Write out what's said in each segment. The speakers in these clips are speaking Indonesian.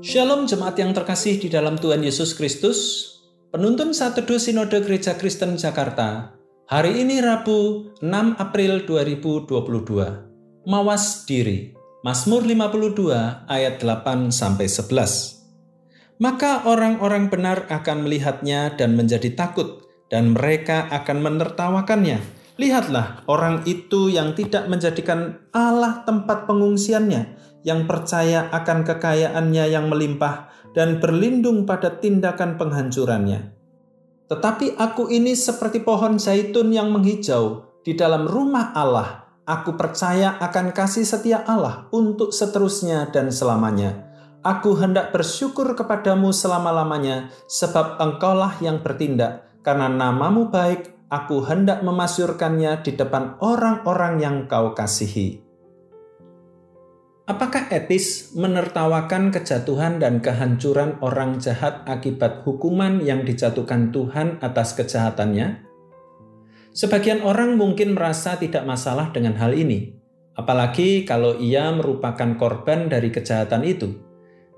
Shalom jemaat yang terkasih di dalam Tuhan Yesus Kristus. Penuntun Satu Teduh Sinode Gereja Kristen Jakarta. Hari ini Rabu 6 April 2022. Mawas diri. Mazmur 52 ayat 8 sampai 11. Maka orang-orang benar akan melihatnya dan menjadi takut dan mereka akan menertawakannya. Lihatlah orang itu yang tidak menjadikan Allah tempat pengungsiannya yang percaya akan kekayaannya yang melimpah dan berlindung pada tindakan penghancurannya. Tetapi aku ini seperti pohon zaitun yang menghijau di dalam rumah Allah. Aku percaya akan kasih setia Allah untuk seterusnya dan selamanya. Aku hendak bersyukur kepadamu selama-lamanya, sebab engkaulah yang bertindak, karena namamu baik, aku hendak memasyurkannya di depan orang-orang yang kau kasihi. Apakah etis menertawakan kejatuhan dan kehancuran orang jahat akibat hukuman yang dijatuhkan Tuhan atas kejahatannya? Sebagian orang mungkin merasa tidak masalah dengan hal ini, apalagi kalau ia merupakan korban dari kejahatan itu.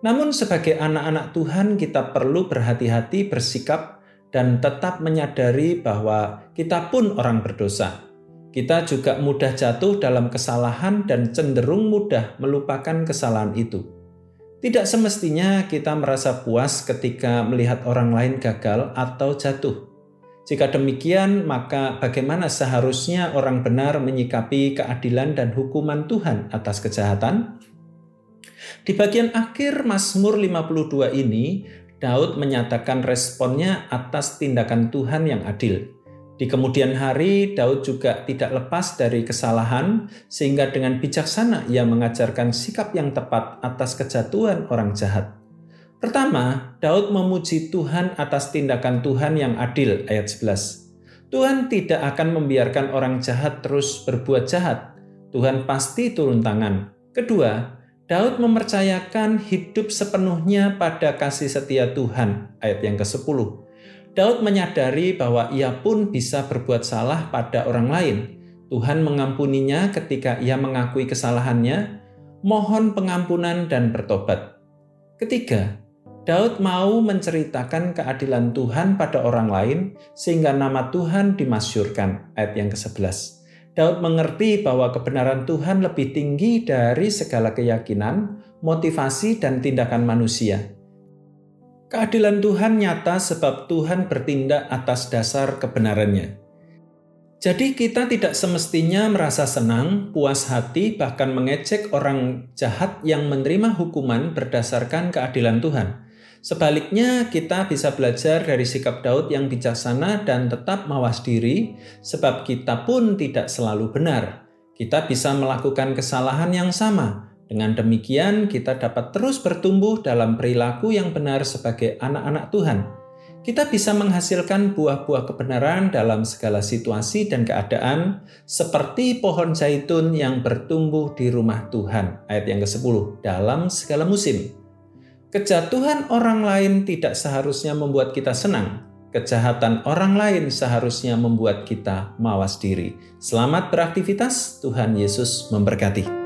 Namun, sebagai anak-anak Tuhan, kita perlu berhati-hati bersikap dan tetap menyadari bahwa kita pun orang berdosa kita juga mudah jatuh dalam kesalahan dan cenderung mudah melupakan kesalahan itu. Tidak semestinya kita merasa puas ketika melihat orang lain gagal atau jatuh. Jika demikian, maka bagaimana seharusnya orang benar menyikapi keadilan dan hukuman Tuhan atas kejahatan? Di bagian akhir Mazmur 52 ini, Daud menyatakan responnya atas tindakan Tuhan yang adil. Di kemudian hari, Daud juga tidak lepas dari kesalahan, sehingga dengan bijaksana ia mengajarkan sikap yang tepat atas kejatuhan orang jahat. Pertama, Daud memuji Tuhan atas tindakan Tuhan yang adil, ayat 11. Tuhan tidak akan membiarkan orang jahat terus berbuat jahat. Tuhan pasti turun tangan. Kedua, Daud mempercayakan hidup sepenuhnya pada kasih setia Tuhan, ayat yang ke-10. Daud menyadari bahwa ia pun bisa berbuat salah pada orang lain. Tuhan mengampuninya ketika ia mengakui kesalahannya, mohon pengampunan dan bertobat. Ketiga, Daud mau menceritakan keadilan Tuhan pada orang lain sehingga nama Tuhan dimasyurkan. Ayat yang ke-11. Daud mengerti bahwa kebenaran Tuhan lebih tinggi dari segala keyakinan, motivasi, dan tindakan manusia. Keadilan Tuhan nyata sebab Tuhan bertindak atas dasar kebenarannya. Jadi kita tidak semestinya merasa senang, puas hati, bahkan mengecek orang jahat yang menerima hukuman berdasarkan keadilan Tuhan. Sebaliknya, kita bisa belajar dari sikap Daud yang bijaksana dan tetap mawas diri, sebab kita pun tidak selalu benar. Kita bisa melakukan kesalahan yang sama, dengan demikian, kita dapat terus bertumbuh dalam perilaku yang benar sebagai anak-anak Tuhan. Kita bisa menghasilkan buah-buah kebenaran dalam segala situasi dan keadaan, seperti pohon zaitun yang bertumbuh di rumah Tuhan. Ayat yang ke-10, dalam segala musim. Kejatuhan orang lain tidak seharusnya membuat kita senang. Kejahatan orang lain seharusnya membuat kita mawas diri. Selamat beraktivitas, Tuhan Yesus memberkati.